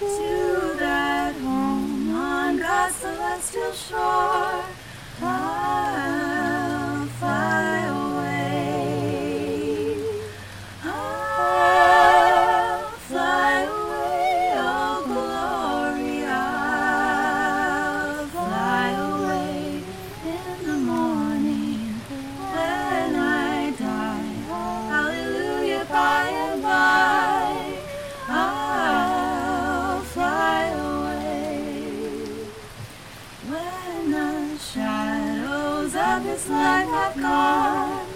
to that home on God's celestial shore. shadows of this life have gone.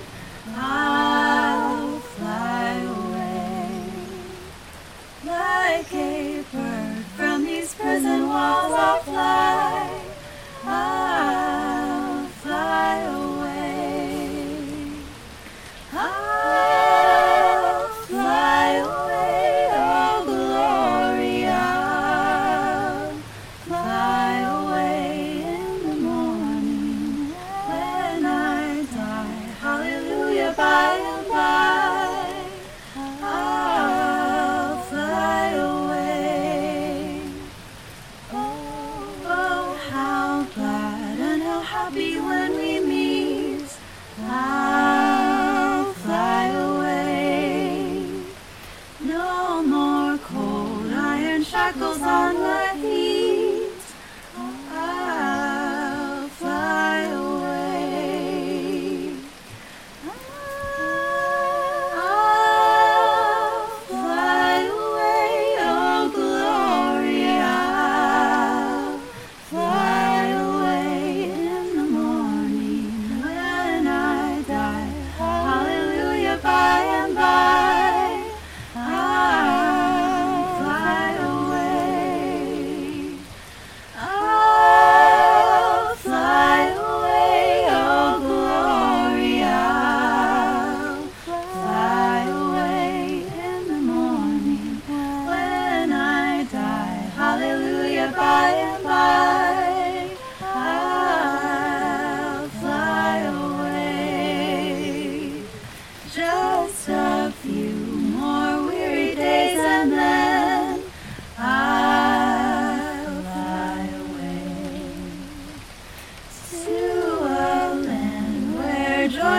by and by I'll fly away. Oh, oh, how glad and how happy when we.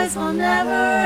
lies will never